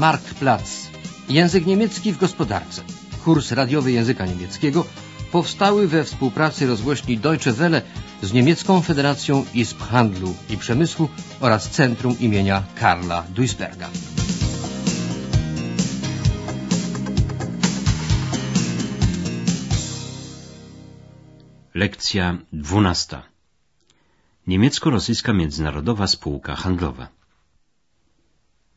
Marktplatz. Język niemiecki w gospodarce. Kurs radiowy języka niemieckiego powstały we współpracy rozgłośni Deutsche Welle z Niemiecką Federacją Izb Handlu i Przemysłu oraz Centrum imienia Karla Duisberga. Lekcja dwunasta. Niemiecko-rosyjska międzynarodowa spółka handlowa.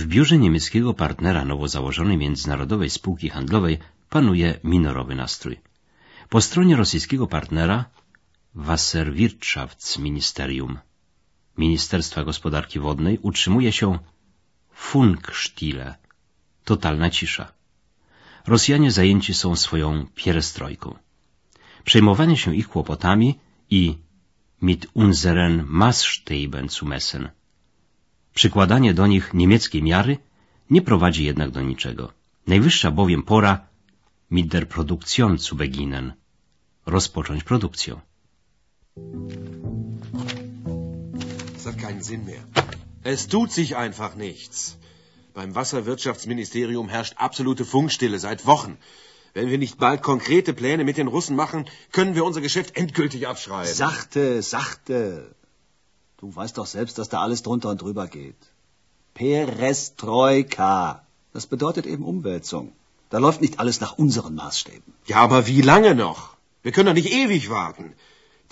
W biurze niemieckiego partnera nowo założonej międzynarodowej spółki handlowej panuje minorowy nastrój. Po stronie rosyjskiego partnera Wasserwirtschaftsministerium Ministerstwa Gospodarki Wodnej utrzymuje się Funkstille, totalna cisza. Rosjanie zajęci są swoją pierestrojką. Przejmowanie się ich kłopotami i mit unseren Maßstäben zu messen. Przykładanie do nich niemieckiej miary nie prowadzi jednak do niczego. Najwyższa bowiem pora mit der Produktion zu beginnen. Rozpocząć produkcję. Das hat keinen Sinn mehr. Es tut sich einfach nichts. Beim Wasserwirtschaftsministerium herrscht absolute Funkstille seit Wochen. Wenn wir nicht bald konkrete Pläne mit den Russen machen, können wir unser Geschäft endgültig abschreiben. Sachte, sachte. Du weißt doch selbst, dass da alles drunter und drüber geht. Perestroika. Das bedeutet eben Umwälzung. Da läuft nicht alles nach unseren Maßstäben. Ja, aber wie lange noch? Wir können doch nicht ewig warten.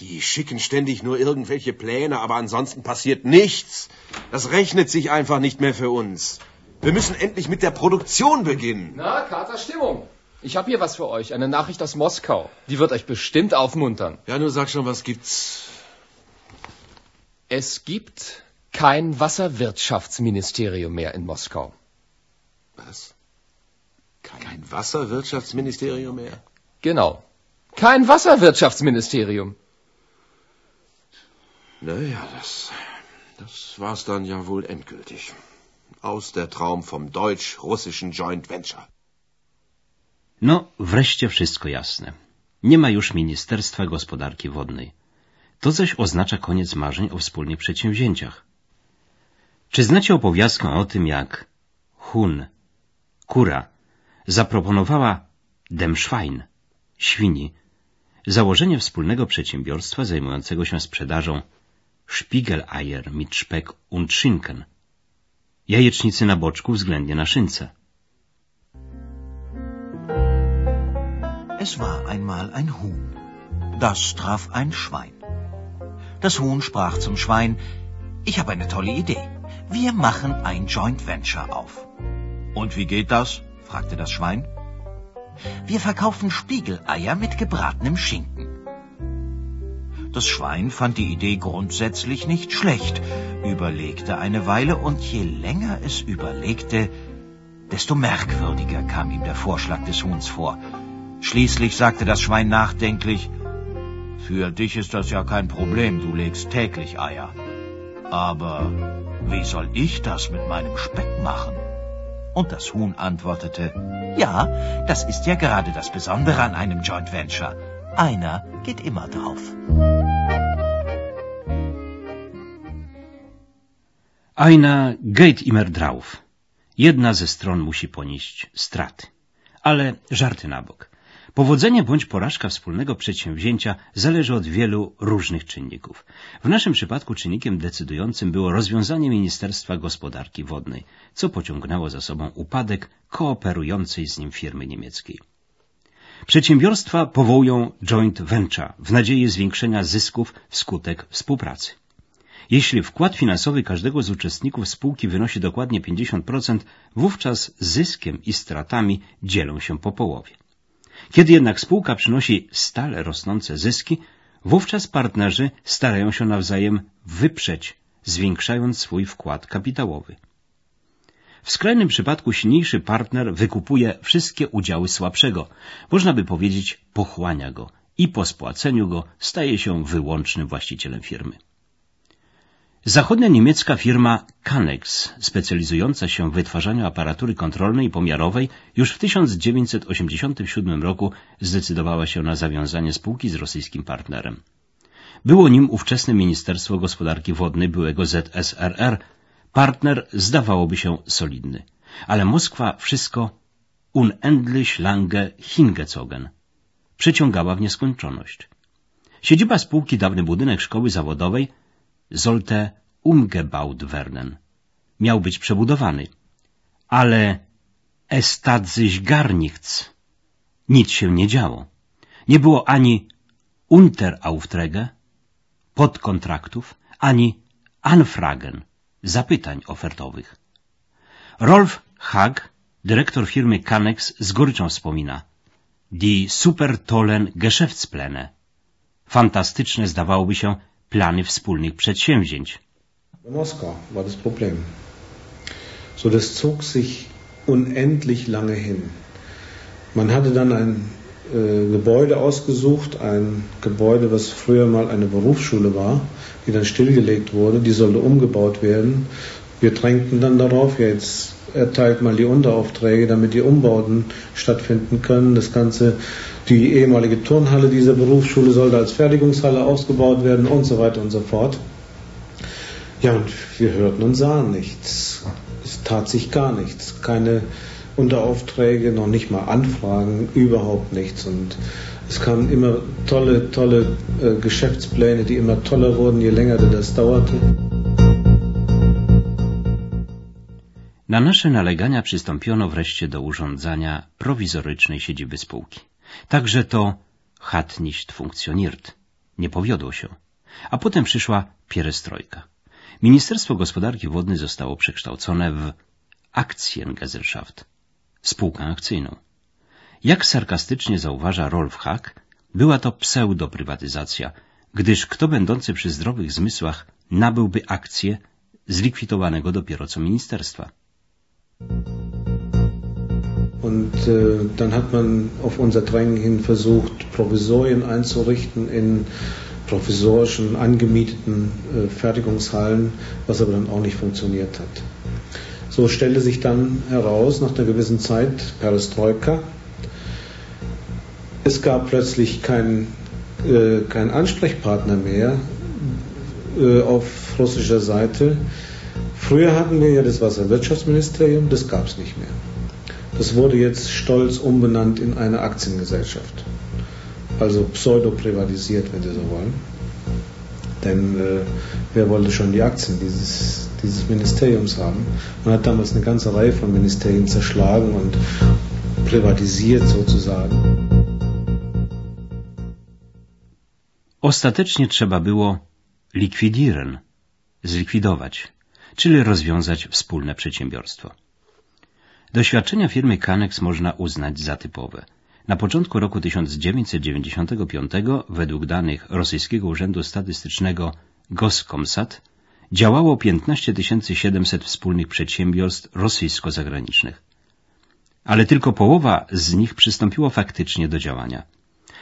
Die schicken ständig nur irgendwelche Pläne, aber ansonsten passiert nichts. Das rechnet sich einfach nicht mehr für uns. Wir müssen endlich mit der Produktion beginnen. Na, Kater Stimmung. Ich habe hier was für euch, eine Nachricht aus Moskau. Die wird euch bestimmt aufmuntern. Ja, nur sag schon, was gibt's? Es gibt kein Wasserwirtschaftsministerium mehr in Moskau. Was? Kein Wasserwirtschaftsministerium mehr? Genau. Kein Wasserwirtschaftsministerium. Naja, das, das war's dann ja wohl endgültig. Aus der Traum vom deutsch-russischen Joint Venture. No, wreszcie wszystko jasne. Nie ma już Ministerstwa Gospodarki Wodnej. To zaś oznacza koniec marzeń o wspólnych przedsięwzięciach. Czy znacie opowiastkę o tym, jak Hun, kura, zaproponowała dem Schwein, świni, założenie wspólnego przedsiębiorstwa zajmującego się sprzedażą Spiegeleier mit Speck und Schinken, jajecznicy na boczku względnie na szynce. Es war einmal ein Huhn. Das traf ein Schwein. Das Huhn sprach zum Schwein, ich habe eine tolle Idee. Wir machen ein Joint Venture auf. Und wie geht das? fragte das Schwein. Wir verkaufen Spiegeleier mit gebratenem Schinken. Das Schwein fand die Idee grundsätzlich nicht schlecht, überlegte eine Weile und je länger es überlegte, desto merkwürdiger kam ihm der Vorschlag des Huhns vor. Schließlich sagte das Schwein nachdenklich, Für dich ist das ja kein Problem, du legst täglich Eier. Aber wie soll ich das mit meinem Speck machen? Und das Huhn antwortete, Ja, das ist ja gerade das Besondere an einem Joint Venture. Einer geht immer drauf. Aina geht immer drauf. Jedna ze stron musi ponieść straty. Ale żarty na bok. Powodzenie bądź porażka wspólnego przedsięwzięcia zależy od wielu różnych czynników. W naszym przypadku czynnikiem decydującym było rozwiązanie Ministerstwa Gospodarki Wodnej, co pociągnęło za sobą upadek kooperującej z nim firmy niemieckiej. Przedsiębiorstwa powołują joint venture w nadziei zwiększenia zysków wskutek współpracy. Jeśli wkład finansowy każdego z uczestników spółki wynosi dokładnie 50%, wówczas zyskiem i stratami dzielą się po połowie. Kiedy jednak spółka przynosi stale rosnące zyski, wówczas partnerzy starają się nawzajem wyprzeć, zwiększając swój wkład kapitałowy. W skrajnym przypadku silniejszy partner wykupuje wszystkie udziały słabszego, można by powiedzieć pochłania go i po spłaceniu go staje się wyłącznym właścicielem firmy. Zachodnia niemiecka firma Canex, specjalizująca się w wytwarzaniu aparatury kontrolnej i pomiarowej, już w 1987 roku zdecydowała się na zawiązanie spółki z rosyjskim partnerem. Było nim ówczesne Ministerstwo Gospodarki Wodnej byłego ZSRR. Partner zdawałoby się solidny. ale Moskwa wszystko unendlich lange hingezogen. Przeciągała w nieskończoność. Siedziba spółki, dawny budynek szkoły zawodowej, sollte umgebaut werden. Miał być przebudowany. Ale es tat sich gar nichts. Nic się nie działo. Nie było ani Unteraufträge, podkontraktów, ani Anfragen, zapytań ofertowych. Rolf Hag, dyrektor firmy Canex, z goryczą wspomina Die super tollen Geschäftspläne. Fantastyczne zdawałoby się plany wspólnych przedsięwzięć. Moskau war das Problem. So, das zog sich unendlich lange hin. Man hatte dann ein äh, Gebäude ausgesucht, ein Gebäude, was früher mal eine Berufsschule war, die dann stillgelegt wurde, die sollte umgebaut werden. Wir drängten dann darauf, ja, jetzt erteilt mal die Unteraufträge, damit die Umbauten stattfinden können. Das Ganze, die ehemalige Turnhalle dieser Berufsschule sollte als Fertigungshalle ausgebaut werden und so weiter und so fort. Ja, und wir hörten und sahen nichts. Es tat sich gar nichts. Keine Unteraufträge, noch nicht mal Anfragen, überhaupt nichts. Und es kamen immer tolle, tolle äh, Geschäftspläne, die immer toller wurden, je länger das dauerte. Na nasze nalegania przystąpiono wreszcie do urządzania prowizorycznej siedziby spółki. Także to hat nicht funktioniert. Nie powiodło się. A potem przyszła pierestrojka. Ministerstwo Gospodarki Wodnej zostało przekształcone w Aktiengesellschaft, spółkę akcyjną. Jak sarkastycznie zauważa Rolf Hack, była to pseudoprywatyzacja, gdyż kto będący przy zdrowych zmysłach nabyłby akcje zlikwidowanego dopiero co ministerstwa. Und äh, dann hat man auf unser Drängen hin versucht, Provisorien einzurichten in provisorischen, angemieteten äh, Fertigungshallen, was aber dann auch nicht funktioniert hat. So stellte sich dann heraus, nach einer gewissen Zeit, Perestroika, es gab plötzlich keinen äh, kein Ansprechpartner mehr äh, auf russischer Seite. Früher hatten wir ja das Wasserwirtschaftsministerium, das gab es nicht mehr. Das wurde jetzt stolz umbenannt in eine Aktiengesellschaft. Also pseudo-privatisiert, wenn Sie so wollen. Denn äh, wer wollte schon die Aktien dieses, dieses Ministeriums haben? Man hat damals eine ganze Reihe von Ministerien zerschlagen und privatisiert sozusagen. Ostatecznie trzeba było likwidieren, zlikwidować, czyli rozwiązać wspólne przedsiębiorstwo. Doświadczenia firmy Canex można uznać za typowe. Na początku roku 1995 według danych Rosyjskiego Urzędu Statystycznego Goskomsat działało 15 700 wspólnych przedsiębiorstw rosyjsko-zagranicznych. Ale tylko połowa z nich przystąpiło faktycznie do działania.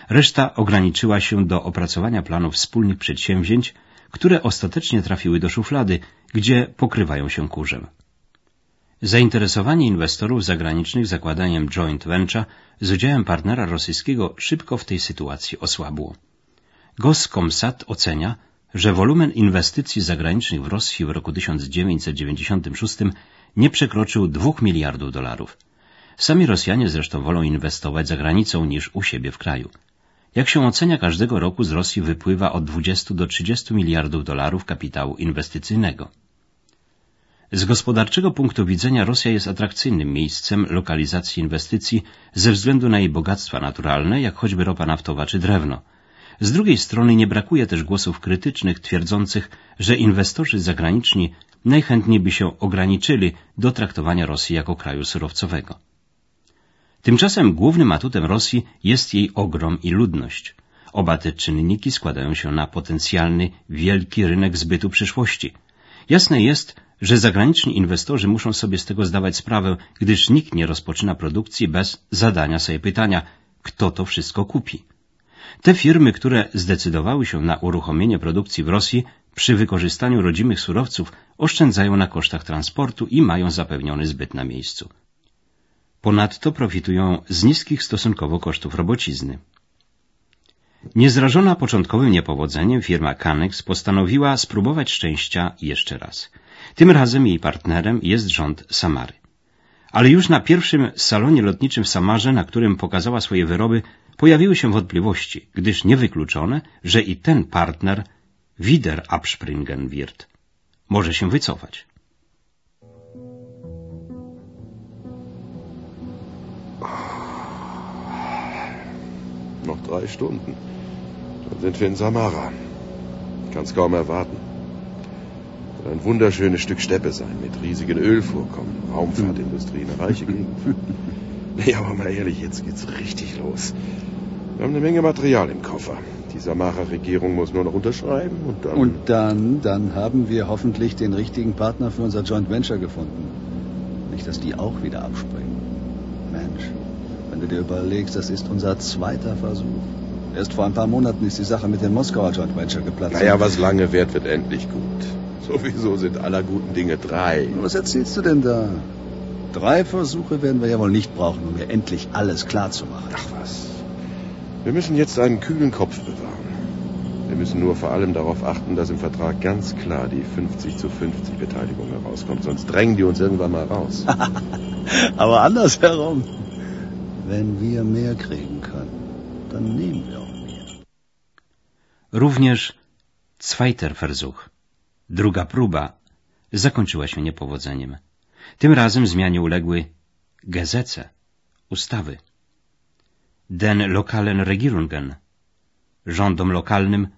Reszta ograniczyła się do opracowania planów wspólnych przedsięwzięć, które ostatecznie trafiły do szuflady, gdzie pokrywają się kurzem. Zainteresowanie inwestorów zagranicznych zakładaniem joint venture z udziałem partnera rosyjskiego szybko w tej sytuacji osłabło. Goskomsat ocenia, że wolumen inwestycji zagranicznych w Rosji w roku 1996 nie przekroczył 2 miliardów dolarów. Sami Rosjanie zresztą wolą inwestować za granicą niż u siebie w kraju. Jak się ocenia, każdego roku z Rosji wypływa od 20 do 30 miliardów dolarów kapitału inwestycyjnego. Z gospodarczego punktu widzenia Rosja jest atrakcyjnym miejscem lokalizacji inwestycji ze względu na jej bogactwa naturalne, jak choćby ropa naftowa czy drewno. Z drugiej strony nie brakuje też głosów krytycznych twierdzących, że inwestorzy zagraniczni najchętniej by się ograniczyli do traktowania Rosji jako kraju surowcowego. Tymczasem głównym atutem Rosji jest jej ogrom i ludność. Oba te czynniki składają się na potencjalny, wielki rynek zbytu przyszłości. Jasne jest, że zagraniczni inwestorzy muszą sobie z tego zdawać sprawę, gdyż nikt nie rozpoczyna produkcji bez zadania sobie pytania, kto to wszystko kupi. Te firmy, które zdecydowały się na uruchomienie produkcji w Rosji przy wykorzystaniu rodzimych surowców, oszczędzają na kosztach transportu i mają zapewniony zbyt na miejscu. Ponadto profitują z niskich stosunkowo kosztów robocizny. Niezrażona początkowym niepowodzeniem firma Canex postanowiła spróbować szczęścia jeszcze raz. Tym razem jej partnerem jest rząd Samary. Ale już na pierwszym salonie lotniczym w Samarze, na którym pokazała swoje wyroby, pojawiły się wątpliwości, gdyż niewykluczone, że i ten partner, Wider abspringen wird, może się wycofać. Noch drei Stunden. Dann sind wir in Samara. Ich kann es kaum erwarten. Soll ein wunderschönes Stück Steppe sein, mit riesigen Ölvorkommen, Raumfahrtindustrie, eine reiche Gegend. Nee, aber mal ehrlich, jetzt geht's richtig los. Wir haben eine Menge Material im Koffer. Die Samara-Regierung muss nur noch unterschreiben und dann... Und dann, dann haben wir hoffentlich den richtigen Partner für unser Joint Venture gefunden. Nicht, dass die auch wieder abspringen. Wenn du dir überlegst, das ist unser zweiter Versuch. Erst vor ein paar Monaten ist die Sache mit dem Moskauer Joint Venture geplatzt. Naja, was lange währt, wird endlich gut. Sowieso sind aller guten Dinge drei. Was erzählst du denn da? Drei Versuche werden wir ja wohl nicht brauchen, um mir endlich alles klar zu machen. Ach was. Wir müssen jetzt einen kühlen Kopf bewahren. Wir müssen nur vor allem darauf achten, dass im Vertrag ganz klar die 50 zu 50 Beteiligung herauskommt. Sonst drängen die uns irgendwann mal raus. Aber andersherum. Wenn wir mehr kriegen können, dann nehmen wir auch mehr. Również zweiter Versuch, druga próba, zakończyła się niepowodzeniem. Tym razem zmianie uległy Gesetze, ustawy. Den lokalen Regierungen, rządom lokalnym,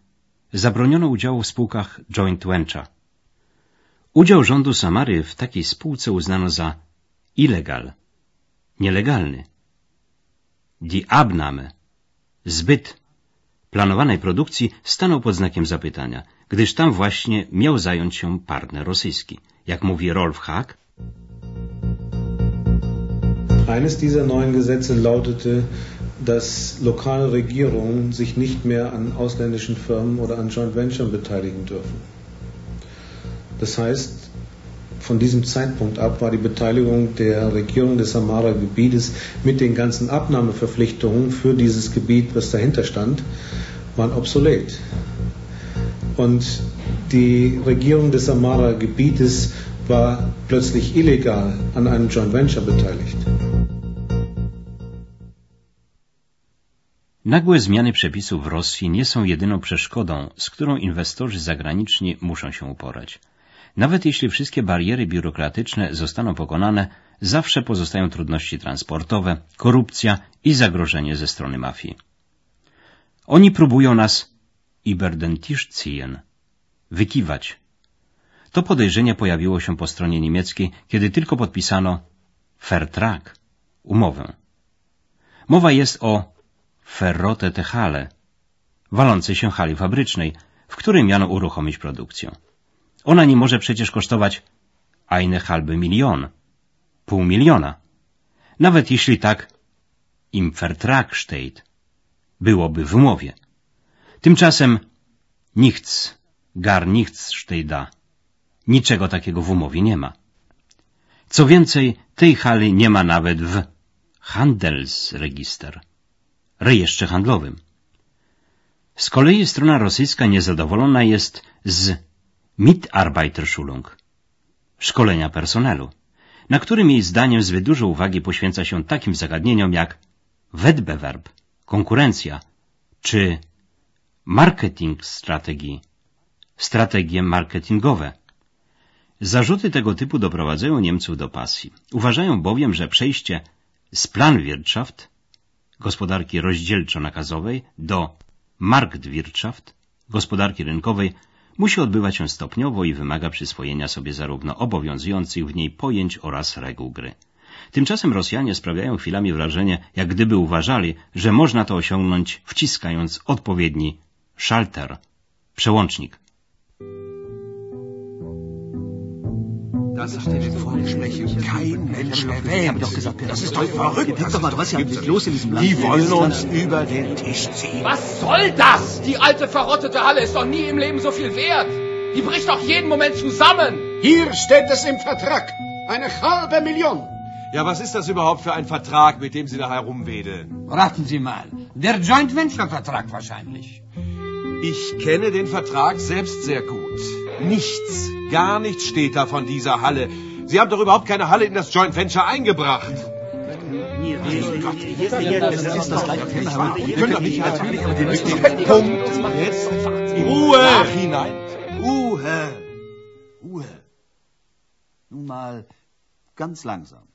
zabroniono udziału w spółkach joint venture. Udział rządu Samary w takiej spółce uznano za illegal, nielegalny. Die Abnahme, zbyt planowanej produkcji stanął pod znakiem zapytania, gdyż tam właśnie miał zająć się partner rosyjski. Jak mówi Rolf Hack, Eines dieser neuen Gesetze lautete, dass lokale Regierungen sich nicht mehr an ausländischen Firmen oder an Joint Venture beteiligen dürfen. Das heißt, von diesem Zeitpunkt ab war die Beteiligung der Regierung des Samara-Gebietes mit den ganzen Abnahmeverpflichtungen für dieses Gebiet, was dahinter stand, waren obsolet. Und die Regierung des Samara-Gebietes war plötzlich illegal an einem Joint Venture beteiligt. Nagłe zmiany przepisów w Rosji nie są jedyną przeszkodą, z którą inwestorzy zagraniczni muszą się uporać. Nawet jeśli wszystkie bariery biurokratyczne zostaną pokonane, zawsze pozostają trudności transportowe, korupcja i zagrożenie ze strony mafii. Oni próbują nas über den Tisch ziehen, wykiwać. To podejrzenie pojawiło się po stronie niemieckiej, kiedy tylko podpisano Vertrag, umowę. Mowa jest o Ferrote Techale, walącej się hali fabrycznej, w której miano uruchomić produkcję. Ona nie może przecież kosztować eine halbe milion, pół miliona. Nawet jeśli tak im Vertrag steht, byłoby w umowie. Tymczasem nichts, gar nichts steht da. Niczego takiego w umowie nie ma. Co więcej, tej hali nie ma nawet w Handelsregister, rejestrze handlowym. Z kolei strona rosyjska niezadowolona jest z Mitarbeiterschulung, szkolenia personelu, na którym jej zdaniem zbyt dużo uwagi poświęca się takim zagadnieniom jak Wettbewerb, konkurencja, czy marketing strategii, strategie marketingowe. Zarzuty tego typu doprowadzają Niemców do pasji. Uważają bowiem, że przejście z Planwirtschaft, gospodarki rozdzielczo-nakazowej, do Marktwirtschaft, gospodarki rynkowej, musi odbywać się stopniowo i wymaga przyswojenia sobie zarówno obowiązujących w niej pojęć oraz reguł gry. Tymczasem Rosjanie sprawiają chwilami wrażenie, jak gdyby uważali, że można to osiągnąć wciskając odpowiedni szalter, przełącznik. Das den Vorsprechen kein Mensch erwähnt. Das ist doch verrückt. Denk doch mal, was hier eigentlich los in diesem Land? Die wollen uns über den Tisch ziehen. Was soll das? Die alte verrottete Halle ist doch nie im Leben so viel wert. Die bricht doch jeden Moment zusammen. Hier steht es im Vertrag. Eine halbe Million. Ja, was ist das überhaupt für ein Vertrag, mit dem Sie da herumwedeln? Raten Sie mal. Der Joint Venture Vertrag wahrscheinlich. Ich kenne den Vertrag selbst sehr gut. Nichts, gar nichts steht da von dieser Halle, Sie haben doch überhaupt keine Halle in das Joint Venture eingebracht. Punkt. Jetzt Ruhe. Nachhinein. Ruhe. Ruhe. Nun mal ganz langsam.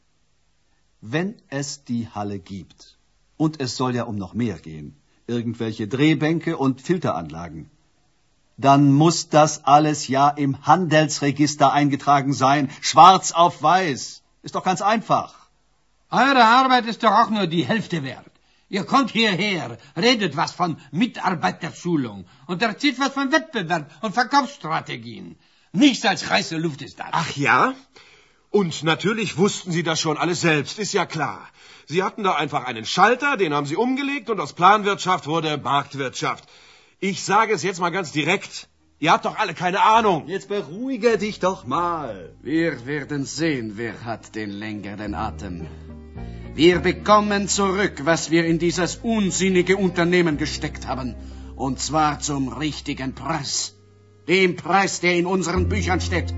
Wenn es die Halle gibt, und es soll ja um noch mehr gehen, irgendwelche Drehbänke und Filteranlagen, dann muss das alles ja im Handelsregister eingetragen sein, schwarz auf weiß. Ist doch ganz einfach. Eure Arbeit ist doch auch nur die Hälfte wert. Ihr kommt hierher, redet was von Mitarbeiterschulung und erzählt was von Wettbewerb und Verkaufsstrategien. Nichts als heiße Luft ist das. Ach ja? Und natürlich wussten Sie das schon alles selbst, ist ja klar. Sie hatten da einfach einen Schalter, den haben Sie umgelegt und aus Planwirtschaft wurde Marktwirtschaft. Ich sage es jetzt mal ganz direkt. Ihr habt doch alle keine Ahnung. Jetzt beruhige dich doch mal. Wir werden sehen, wer hat den längeren Atem. Wir bekommen zurück, was wir in dieses unsinnige Unternehmen gesteckt haben. Und zwar zum richtigen Preis. Dem Preis, der in unseren Büchern steht.